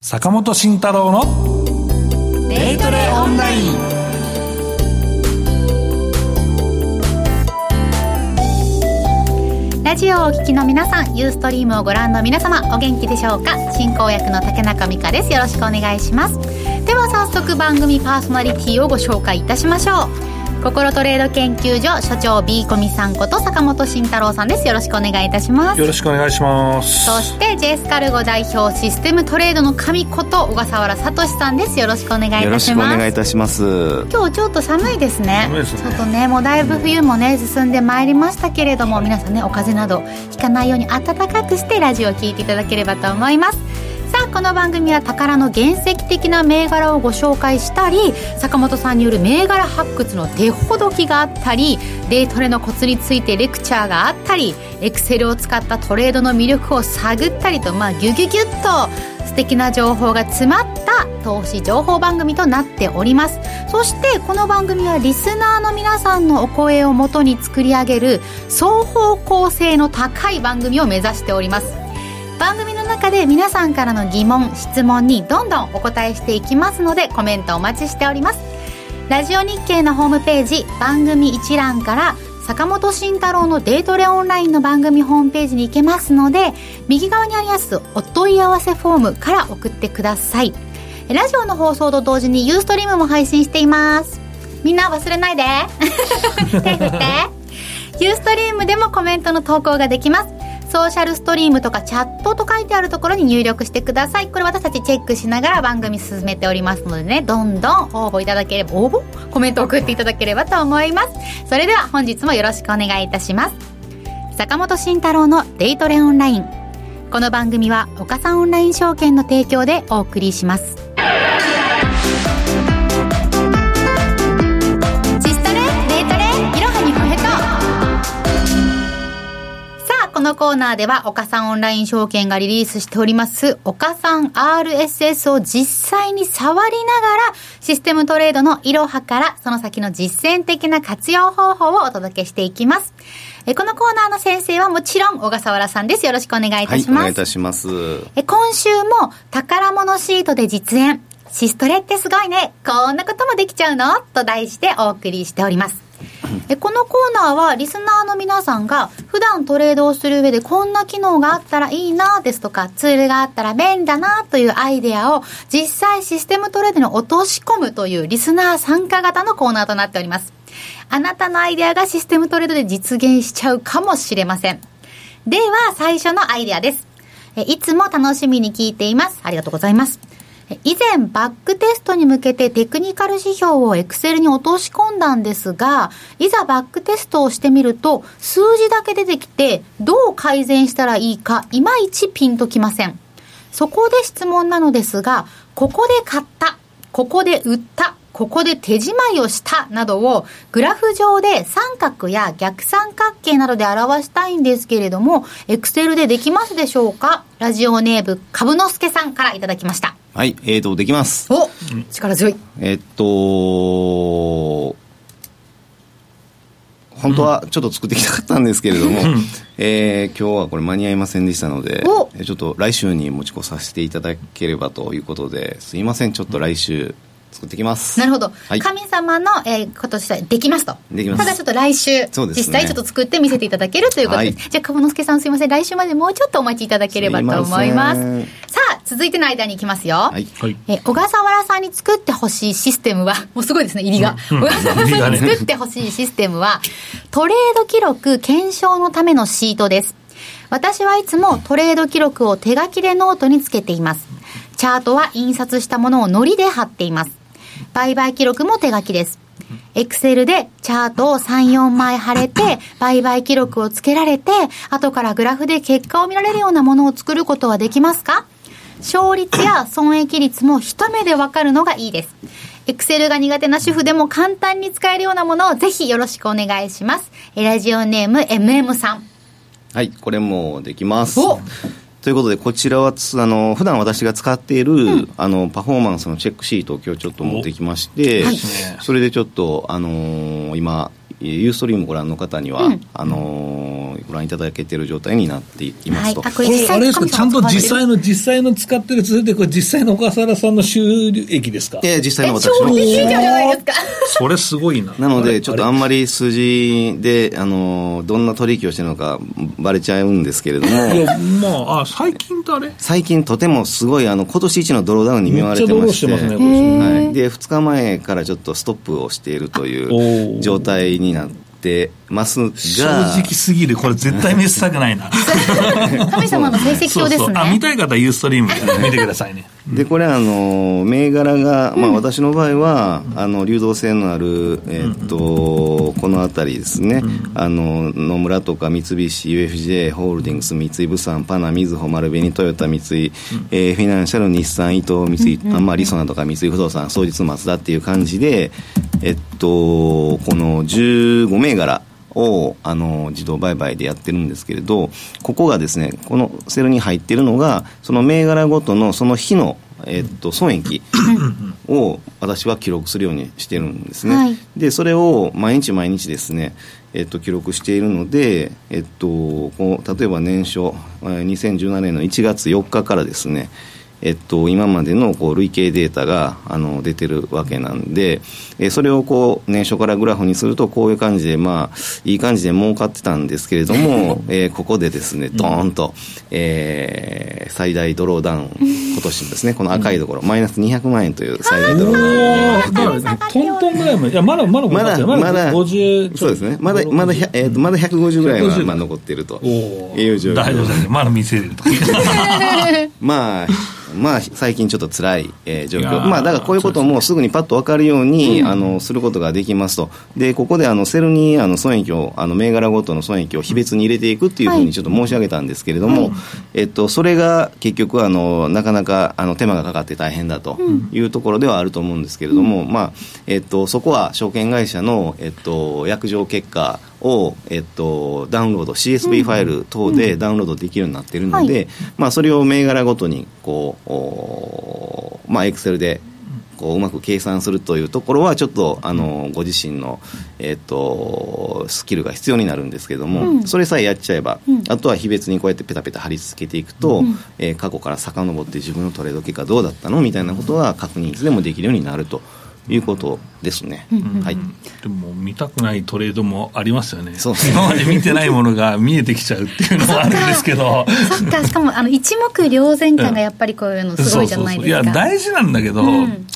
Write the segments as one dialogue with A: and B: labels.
A: 坂本慎太郎のデイトレオンライン
B: ラジオをお聞きの皆さん、ユーストリームをご覧の皆様、お元気でしょうか？進行役の竹中美香です。よろしくお願いします。では早速番組パーソナリティをご紹介いたしましょう。心トレード研究所所長 B コミさんこと坂本慎太郎さんです。よろしくお願いいたします。
A: よろしくお願いします。
B: そしてジェイスカルゴ代表システムトレードの神こと小笠原聡さんです。よろしくお願いいたします。よろしくお
C: 願いいたします。
B: 今日ちょっと寒いですね。
A: 寒いですね。
B: ちょっとねもうだいぶ冬もね進んでまいりましたけれども皆さんねお風邪などひかないように暖かくしてラジオを聞いていただければと思いますこの番組は宝の原石的な銘柄をご紹介したり坂本さんによる銘柄発掘の手ほどきがあったりデイトレのコツについてレクチャーがあったりエクセルを使ったトレードの魅力を探ったりとまあギュギュギュッと素敵な情報が詰まった投資情報番組となっております。そしてこの番組はリスナーの皆さんのお声をもとに作り上げる双方向性の高い番組を目指しております。番組の中で皆さんからの疑問質問にどんどんお答えしていきますのでコメントお待ちしております。ラジオ日経のホームページ番組一覧から坂本慎太郎のデートレオンラインの番組ホームページに行けますので右側にありますお問い合わせフォームから送ってください。ラジオの放送と同時にユーストリームも配信しています。みんな忘れないで。手振って。ユーストリームでもコメントの投稿ができます。ソーシャルストリームとかチャットと書いてあるところに入力してください。これ私たちチェックしながら番組進めておりますのでねどんどん応募いただければ応募コメント送っていただければと思います。それでは本日もよろしくお願いいたします。坂本慎太郎のデイトレオンライン。この番組は岡三オンライン証券の提供でお送りします。のコーナーでは、岡さんオンライン証券がリリースしております、岡さん RSS を実際に触りながら、システムトレードのいろはから、その先の実践的な活用方法をお届けしていきます。えこのコーナーの先生はもちろん小笠原さんです。よろしくお願いいたします。はい、お
C: 願いいたします。
B: え今週も宝物シートで実演、シストレってすごいね。こんなこともできちゃうの？と題してお送りしております。えこのコーナーはリスナーの皆さんが普段トレードをする上でこんな機能があったらいいなですとかツールがあったら便利だなというアイデアを実際システムトレードに落とし込むというリスナー参加型のコーナーとなっております。あなたのアイデアがシステムトレードで実現しちゃうかもしれません。では最初のアイデアです。いつも楽しみに聞いています。ありがとうございます。以前バックテストに向けてテクニカル指標をエクセルに落とし込んだんですが、いざバックテストをしてみると、数字だけ出てきて、どう改善したらいいか、いまいちピンときません。そこで質問なのですが、ここで買った、ここで売った、ここで手仕舞いをしたなどをグラフ上で三角や逆三角形などで表したいんですけれども、エクセルでできますでしょうか？ラジオネーム、株之助さんからいただきました。
C: はい、えーと、できます。
B: お力強い。
C: えっと、本当はちょっと作ってきたかったんですけれども、うん、えー、今日はこれ間に合いませんでしたので、ちょっと来週に持ち越させていただければということで、すいません、ちょっと来週、作ってきます。
B: なるほど。はい、神様の、えー、今年できますと。
C: できます。
B: ただちょっと来週、ね、実際ちょっと作って見せていただけるということです。はい、じゃあ、鴨之助さんすいません。来週までもうちょっとお待ちいただければと思います。さあ、続いての間に行きますよ。はい。えー、小笠原さんに作ってほしいシステムは、もうすごいですね、入りが。小笠原さんに作ってほしいシステムは、トレード記録検証のためのシートです。私はいつもトレード記録を手書きでノートにつけています。チャートは印刷したものを糊で貼っています。売買記録も手書きです。エクセルでチャートを3、4枚貼れて、売買記録をつけられて、後からグラフで結果を見られるようなものを作ることはできますか？勝率や損益率も一目でわかるのがいいです。エクセルが苦手な主婦でも簡単に使えるようなものをぜひよろしくお願いします。ラジオネーム MM さん。
C: はい、これもできます。おということで、こちらはあの普段私が使っている、うん、あのパフォーマンスのチェックシートを今日ちょっと持ってきまして、はい、それでちょっと、あのー、今、ユーストリームご覧の方には、うん、あのご覧いただけている状態になっていますと、
B: はい、
D: これあれですか？ちゃんと実際の実際の使って。るつでこれ実際の小笠原さんの収益ですか？
C: ええ実際の私の。
D: それすごいな
C: なのでちょっとあんまり数字であのどんな取引をしてるのかばれちゃうんですけれどもいや
D: まああ最近とあれ
C: 最近とてもすごいあの今年一のドローダウンに見舞われてまして
D: めっちゃドローしてます
C: ね、はい、で2日前からちょっとストップをしているという状態になってますが。
D: 正直すぎる。これ絶対見せたくないな。
B: 神様の成績表ですね。そうそう。
D: あ見たい方はユーストリーム見てくださいね。
C: でこれあの銘柄が、まあ、私の場合は、あの流動性のある、えー、っとこの辺りですね、あの野村とか三菱 UFJ ホールディングス三井物産パナみずほ丸紅トヨタ三井、えー、フィナンシャル日産伊藤三井、あまあ、リソナとか三井不動産双日松田っていう感じでえっとこの15銘柄をあの自動売買でやってるんですけれどここがですねこのセルに入ってるのがその銘柄ごとのその日のえっと、損益 を私は記録するようにしてるんですね、はい、でそれを毎日毎日ですね、えっと、記録しているので、えっと、こう例えば年初2017年の1月4日からですねえっと、今までのこう累計データがあの出てるわけなんで、えそれをこう年初からグラフにするとこういう感じで、まあ、いい感じで儲かってたんですけれども、えー、ここでですねドーンと、えー、最大ドローダウン 今年ですねこの赤いところ、マイナス200万円という最大ドロー
D: ダウン。だからトントンぐらいまでいやまだまだ
C: まだまだ
D: 50
C: そうですね。まだまだ,、えー、まだ150ぐらいはまあ残っていると。いう状況。大丈
D: 夫まだ見せれると
C: まあまあ、最近ちょっと辛い、えー、状況、まあ、だからこういうこともすぐにパッと分かるように、あのすることができますと、でここであのセルにあの損益を、あの銘柄ごとの損益を非別に入れていくっていうふうにちょっと申し上げたんですけれども、はい、えっと、それが結局あの、なかなかあの手間がかかって大変だというところではあると思うんですけれども、うん、まあえっと、そこは証券会社の、えっと、約定結果を、えっと、ダウンロード CSV ファイル等でダウンロードできるようになっているので、はい、まあ、それを銘柄ごとにこうまあエクセルでこううまく計算するというところはちょっとあのご自身の、えーと、スキルが必要になるんですけども、うん、それさえやっちゃえば、うん、あとは非別にこうやってペタペタ貼り付けていくと、うん、えー、過去から遡って自分のトレード結果どうだったのみたいなことは確認いつでもできるようになると。いうことですね、はい、
D: でも見たくないトレードもありますよね。今まで見てないものが見えてきちゃうっていうのもあるんですけど。
B: そっか。しかもあの一目瞭然感がやっぱりこういうのすごいじゃないですか、
D: いや大事なんだけど、うん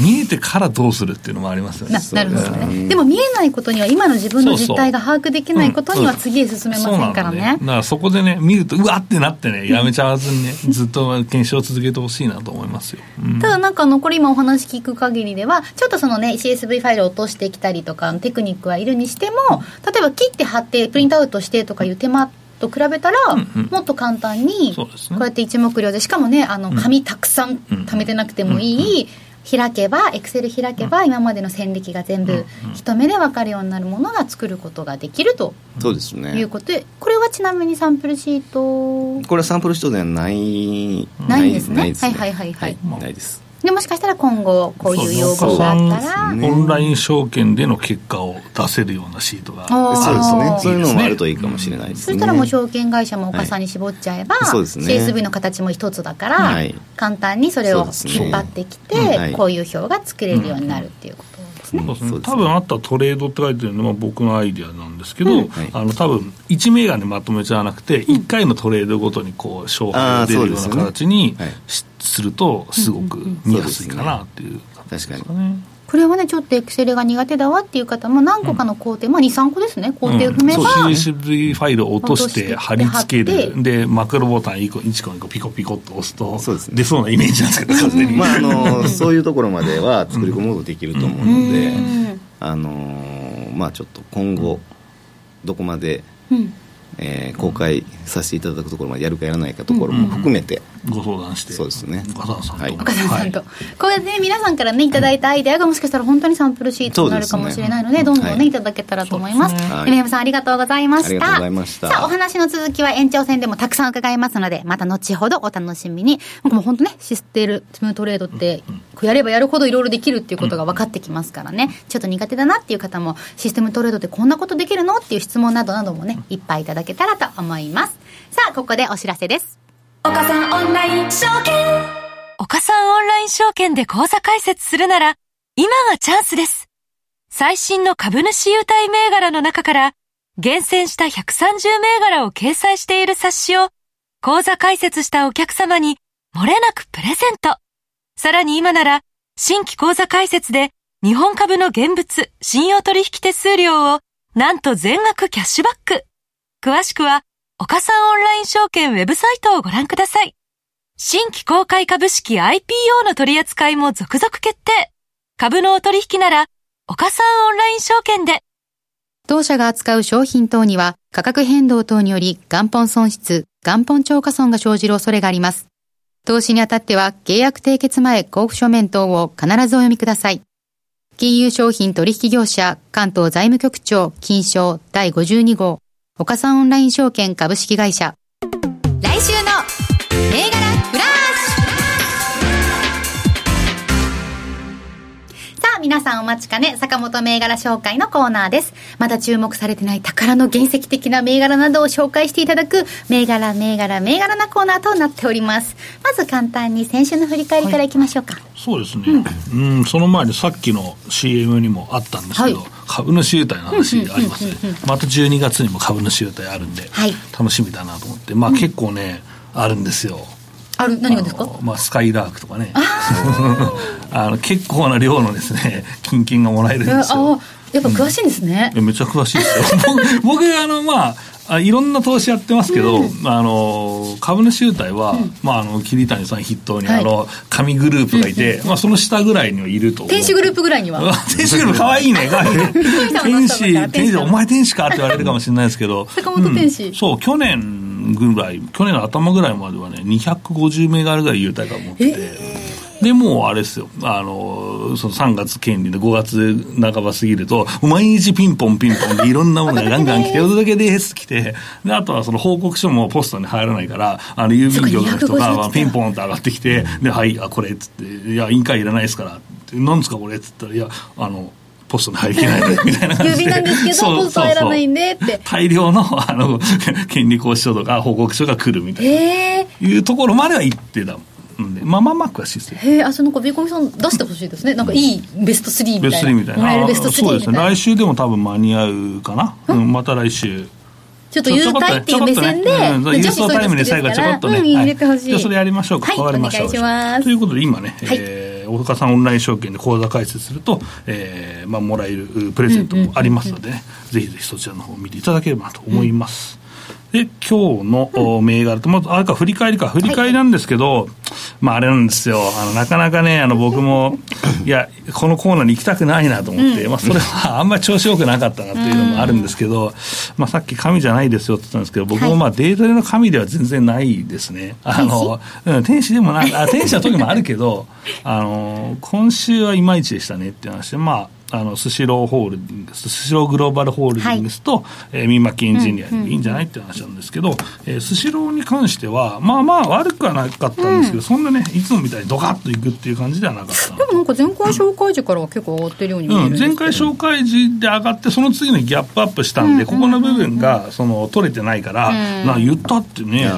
D: 見えてからどうするっていうのもありますよね。
B: なるほどね。でも見えないことには今の自分の実態が把握できないことには次へ進めませんからね。
D: だからそこでね見るとうわってなってねやめちゃわずにねずっと検証を続けてほしいなと思いますよ、
B: うん、ただなんか残り今お話聞く限りではちょっとそのね CSV ファイルを落としてきたりとかテクニックはいるにしても例えば切って貼ってプリントアウトしてとかいう手間と比べたら、もっと簡単にこうやって一目瞭でしかもねあの紙たくさん貯めてなくてもいい、開けばエクセル開けば今までの戦歴が全部一目で分かるようになるものが作ることができると。
C: そうですね。
B: いうことでこれはちなみにサンプルシート。
C: これはサンプルシートではない。
B: ないんですね、
C: ね、
B: はいはいはいはい、
C: はい、ないです
B: でもしかしたら今後こういう用語があったら、
D: オンライン証券での結果を出せるようなシートが。
C: そうですね。そういうのもあるといいかもしれないですね、
B: そしたらもう証券会社もおかさに絞っちゃえば、はい、そうですね、CSV の形も一つだから、はい、簡単にそれを引っ張ってきて、ね、こういう表が作れるようになるっていうこと
D: そうですね、多分あったトレードって書いてるのは僕のアイディアなんですけど、うん、あの多分1銘柄でまとめちゃわなくて、1回のトレードごとにこう勝敗が出るような形にするとすごく見やすいかなっていう感じですかね。
B: これはねちょっとエクセルが苦手だわっていう方も何個かの工程、うん、まあ23個ですね。工程を踏めば、うん、
D: CSV ファイルを落として貼り付けるでマクロボタン1個1個2個ピコピコっと押すとそうです、ね、出そうなイメージなんですけど
C: そうまああのそういうところまでは作り込むことできると思うので、あのまあちょっと今後どこまで、うん、えー、公開させていただくところまでやるかやらないかところも含めて、
D: ご相談して、
C: そうですね。
B: 岡澤さんと。はい、岡澤さんと。こうやってね、皆さんからね、いただいたアイデアがもしかしたら本当にサンプルシートになるかもしれないので、でね、どんどんね、いただけたらと思います。米山さんありがとうございました。ありがとうございました。さあ、お話の続きは延長戦でもたくさん伺いますので、また後ほどお楽しみに。僕も本当ね、システムートレードって、やればやるほどいろいろできるっていうことが分かってきますからね、ちょっと苦手だなっていう方も、システムトレードってこんなことできるのっていう質問などなどもね、いっぱいいただけたらと思います。さあ、ここでお知らせです。
E: 岡さんオンライン証券岡さんオンライン証券で口座開設するなら、今がチャンスです。最新の株主優待銘柄の中から、厳選した130銘柄を掲載している冊子を、口座開設したお客様に、漏れなくプレゼント。さらに今なら、新規口座開設で、日本株の現物、信用取引手数料を、なんと全額キャッシュバック。詳しくは、岡さんオンライン証券ウェブサイトをご覧ください。新規公開株式 IPO の取り扱いも続々決定。株のお取引なら、岡さんオンライン証券で。
B: 当社が扱う商品等には価格変動等により元本損失、元本超過損が生じる恐れがあります。投資にあたっては契約締結前交付書面等を必ずお読みください。金融商品取引業者関東財務局長金賞第52号岡三オンライン証券株式会社。来週の皆さんお待ちかね、坂本銘柄紹介のコーナーです。まだ注目されてない宝の原石的な銘柄などを紹介していただく、銘柄、銘柄、銘柄なコーナーとなっております。まず簡単に先週の振り返りからいきましょうか。はい、
D: そうですね。うん、うんその前にさっきの CM にもあったんですけど、はい株主優待の話ありますね。また12月にも株主優待あるんで、はい、楽しみだなと思って、まあ結構ね、あるんですよ。
B: ある何がですか？
D: まあ、スカイラークとかね。あ の結構な量のですね金券がもらえるんですよ。
B: やっぱ詳しいんですね、
D: うん、めっちゃ詳しいですよ。僕あのまああいろんな投資やってますけど、うん、あの株主優待は、うん、まあ、あの桐谷さん筆頭に、はい、あの紙グループがいて、うん、まあ、その下ぐらいにはいると
B: 天使グループぐらいには？
D: 天使グループかわいいね。天使天使お前天使かって言われるかもしれないですけど。
B: 坂本天使、
D: そう去年ぐらい去年の頭ぐらいまではね250銘柄ぐらい優待が持ってて。で、もうあれですよ、あの、その3月権利で5月半ば過ぎると、毎日ピンポンピンポンでいろんなものがガンガン来て、お届けです来て、で、あとはその報告書もポストに入らないから、あの、郵便局の人が、まあ、ピンポンって上がってきて、で、はい、あ、これっつって、いや、委員会いらないですから、なんですかこれっつったら、いや、あの、ポストに入けないみたいな
B: 感じで。郵便なんですけど、ポスト入らないんでって。
D: 大量の、あの、権利行使書とか報告書が来るみたいな。いうところまでは行ってたんで、まあまあまあ詳しいですよ。
B: へえ、あ、その子、ビーコミさん出してほしいですね。なんかいいベスト3みたいな。ベスト3みたいな。
D: もらえるベスト3そうですね。来週でも多分間に合うかな。うん、また来週。
B: ちょっと言うたいっていう目線で、
D: ユーストタイムで最後ちょこっとね、
B: 入れてほしい。
D: じゃそれやりましょうか。わかりました。お願いします。ということで今ね、えー、大岡さんオンライン証券で口座開設すると、えー、まあもらえるプレゼントもありますので、ね、ぜひぜひそちらの方を見ていただければと思います。で、今日の銘柄と、まず、あれか、振り返りか、振り返りなんですけど、はい、まあ、あれなんですよ、あの、なかなかね、あの、僕も、いや、このコーナーに行きたくないなと思って、うん、まあ、それは あんまり調子よくなかったなっていうのもあるんですけど、まあ、さっき神じゃないですよって言ったんですけど、僕もまあ、データでの神では全然ないですね。あの、うん、天使でもない、あ天使の時もあるけど、あの、今週はいまいちでしたねって話で、まあ、あのスシローホールディングス、スシローグローバルホールディングスと、はい、えー、ミマキエンジニアにいいんじゃないって話なんですけど、えー、スシローに関しては、まあまあ悪くはなかったんですけど、うん、そんなね、いつもみたいにドカッといくっていう感じではなかった。
B: でもなんか前回紹介時からは結構上がってるように見えるんです
D: うん、前回紹介時で上がって、その次にギャップアップしたんで、ここの部分がその取れてないから、うん、な言ったってね、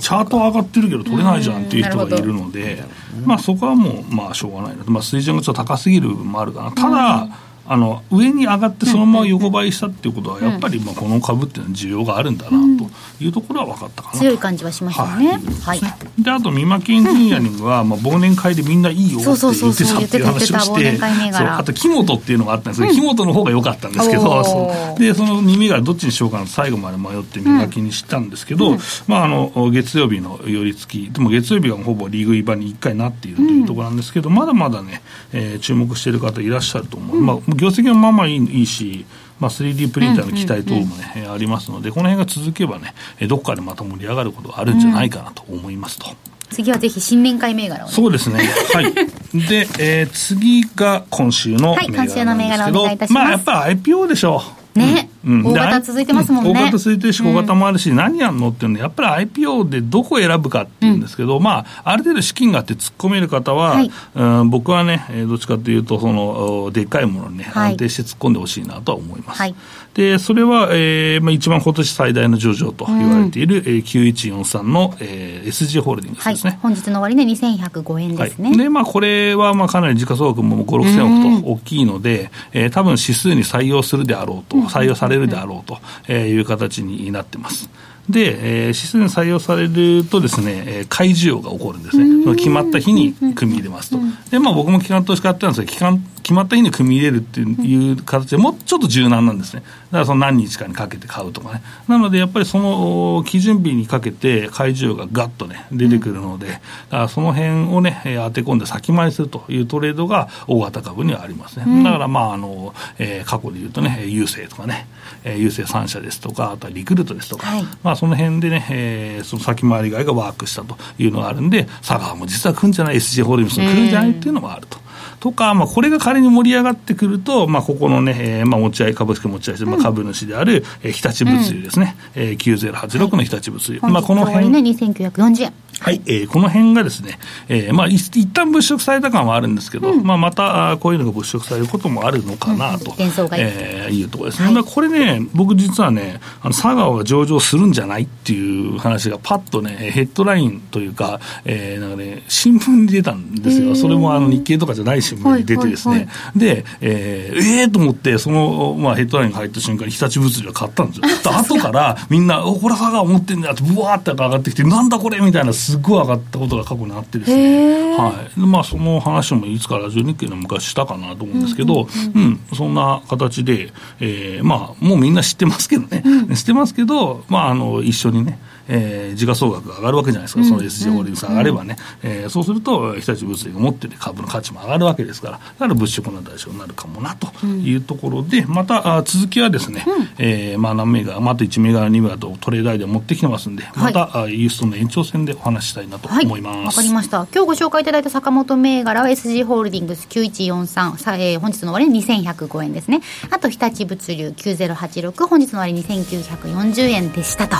D: チャート上がってるけど取れないじゃんっていう人がいるので、まあそこはもう、まあしょうがないな。まあ水準がちょっと高すぎる部分もあるかな。ただ、あの上に上がってそのまま横ばいしたっていうことは、やっぱりまあこの株っていうのは需要があるんだなというところは分かったかな、
B: 強い感じはしましたね。はい、
D: であと、ミマキンジニアリングは、まあ、忘年会でみんないいよって言ってたっていう話をしてそうあと木本っていうのがあったんですけど、木本の方が良かったんですけどそう。でその2銘柄どっちにしようかな最後まで迷ってミマキにしたんですけど、まあ、あの月曜日の寄り付きでも月曜日がほぼリーグイバに1回なっているというところなんですけど、まだまだね、えー、注目している方いらっしゃると思う、まあ、業績はまあまあいいいいし、まあ、3D プリンターの期待等もね、うんうん、ありますので、この辺が続けばね、どこかでまた盛り上がることがあるんじゃないかなと思いますと。
B: 次はぜひ新年会銘柄を、
D: ね、そうですね。はい。で、えー、次が今週の銘柄なんですけど、はい、今週の銘柄お願いいたします。まあやっぱ IPO でしょう。
B: ね、うん、大型続いてますもんね。
D: 大型続いてるし、小型もあるし、何やんのっていうのやっぱり IPO でどこを選ぶかっていうんですけど、うん、まあ、ある程度資金があって突っ込める方は、はい、うん、僕はね、どっちかというと、その、でっかいものにね、安定して突っ込んでほしいなとは思います。はい。で、それは、えーまあ、一番今年最大の上場と言われている、うん、えー、9143の、えー、SG ホールディングスですね。はい、
B: 本日の終値2105円ですね。
D: はい、で、まあ、これは、まあ、かなり時価総額も5、6千億と大きいので、えー、多分指数に採用するであろうと、採用されるであろうという形になってます。で、えー、指数に採用されるとですね、えー、買い需要が起こるんですね。その決まった日に組み入れますと。で、まあ僕も機関投資家やってたんですけど、機関、決まった日に組み入れるっていう形でもうちょっと柔軟なんですね。だからその何日かにかけて買うとかね。なのでやっぱりその基準日にかけて買い需要がガッとね、出てくるので、だからその辺をね、当て込んで先回りするというトレードが大型株にはありますね。だからまああの、えー、過去で言うとね、郵政とかね、えー、郵政3社ですとか、あとはリクルートですとか、はい、まあその辺でね、えー、その先回り買いがワークしたというのがあるんで、佐川も実は来るんじゃない、SG ホールディングスも来るんじゃない？っていうのもあると。とか、まあ、これが仮に盛り上がってくると、まあ、ここのね、えー、まあ、持ち合い、株式持ち合いして、まあ、株主である、えー、日立物流ですね。うん、えー、9086の日立物流。
B: はい、まあ、この辺。ね、2940円。
D: はい、えー、この辺がですね、えー、まあ、い一旦物色された感はあるんですけど、うん、まあ、またこういうのが物色されることもあるのかなと、うん、えー、いうところですね。はい、これね、僕実はね、あの佐川が上場するんじゃないっていう話がパッとね、ヘッドラインというか、えー、なんかね、新聞に出たんですよ。それもあの日経とかじゃない新聞に出てですね、はいはいはい、で、えー、えー、と思って、その、まあ、ヘッドラインが入った瞬間に日立物流を買ったんですよ。後からみんな、お、これ佐川思ってんだって、ぶわーって上がってきて、なんだこれみたいな、すごい上がったことが過去にあってですね、はい、まあ、その話もいつかラジオ日経の昔したかなと思うんですけど、うん、うん。うん、そんな形で、えー、まあ、もうみんな知ってますけどね、うん、知ってますけど、まあ、あの一緒にね、えー、時価総額が上がるわけじゃないですか、その SG ホールディングス上がればね、うん、えー、そうすると、日立物流が持ってる株の価値も上がるわけですから、だから物色の対象になるかもなというところで、またあ続きはですね、うん、えー、まあ、何銘柄、また1銘柄、2銘柄とトレーダーで持ってきてますんで、また、はい、ユーストの延長戦でお話したいなと思います。わ、
B: はい、かりました。今日ご紹介いただいた坂本銘柄は SG ホールディングス9143、さえー、本日の終わり2105円ですね。あと、日立物流9086、本日の終わり2940円でしたと。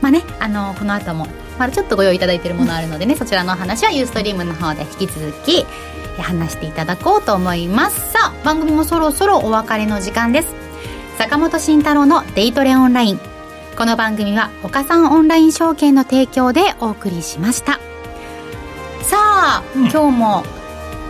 B: まあね、あのこの後もまだちょっとご用意いただいているものあるのでね、そちらのお話はユーストリームの方で引き続き話していただこうと思います。さあ番組もそろそろお別れの時間です。坂本慎太郎のデイトレオンライン。この番組は岡さんオンライン証券の提供でお送りしました。さあ、うん、今日も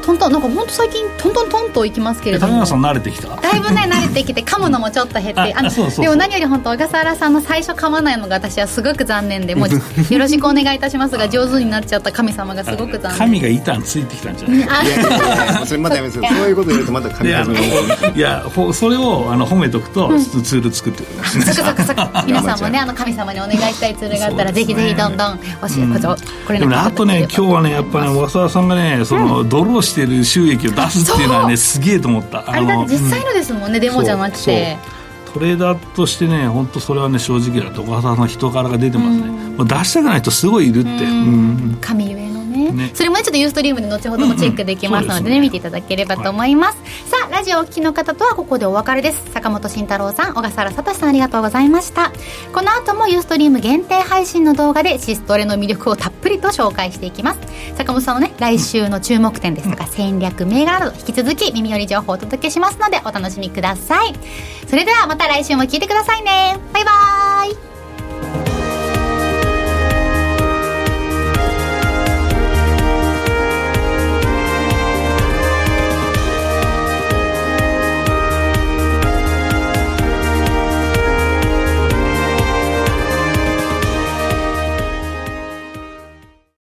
B: トントンなんか本当最近トントントンといきますけれども。
D: 谷さん慣れてきた？
B: だいぶね慣れてきて噛むのもちょっと減って。あのでも何より本当小笠原さんの最初噛まないのが私はすごく残念でもうよろしくお願いいたしますが 上手になっちゃった神様がすごく残念。
D: 神が板についてきたんじゃない？いやいや
C: いやそれまだやめそういうこと言うとまだ神様が
D: いやそれをあの褒めとくと、うん、ツール作ってくだ
B: さいそかそかそか 皆さんもねあの神様にお願いしたいツールがあったら、ぜひぜひどんどん教えて、うん、これ
D: あとね今日はねやっぱね小笠原さんがねその、ドローしてる収益を出すっていうのはねすげえと思った。
B: あれだって実際のですもんね、うん、デモじゃなくて。
D: トレーダーとしてね本当それはね正直だと小笠原さん人柄が出てますね、うん、出したくない人すごいいるって、う
B: ん、神ゆえのね、ね、それもちょっとユーストリームで後ほどもチェックできますのでね、うんうんでね、見ていただければと思います、はい、さあラジオお聞きの方とはここでお別れです。坂本慎太郎さん小笠原聡さんありがとうございました。この後もユーストリーム限定配信の動画でシストレの魅力をたっぷりと紹介していきます。坂本さんのね来週の注目点ですとか、戦略銘柄など引き続き耳寄り情報をお届けしますのでお楽しみください。それではまた来週も聞いてくださいね。バイバーイ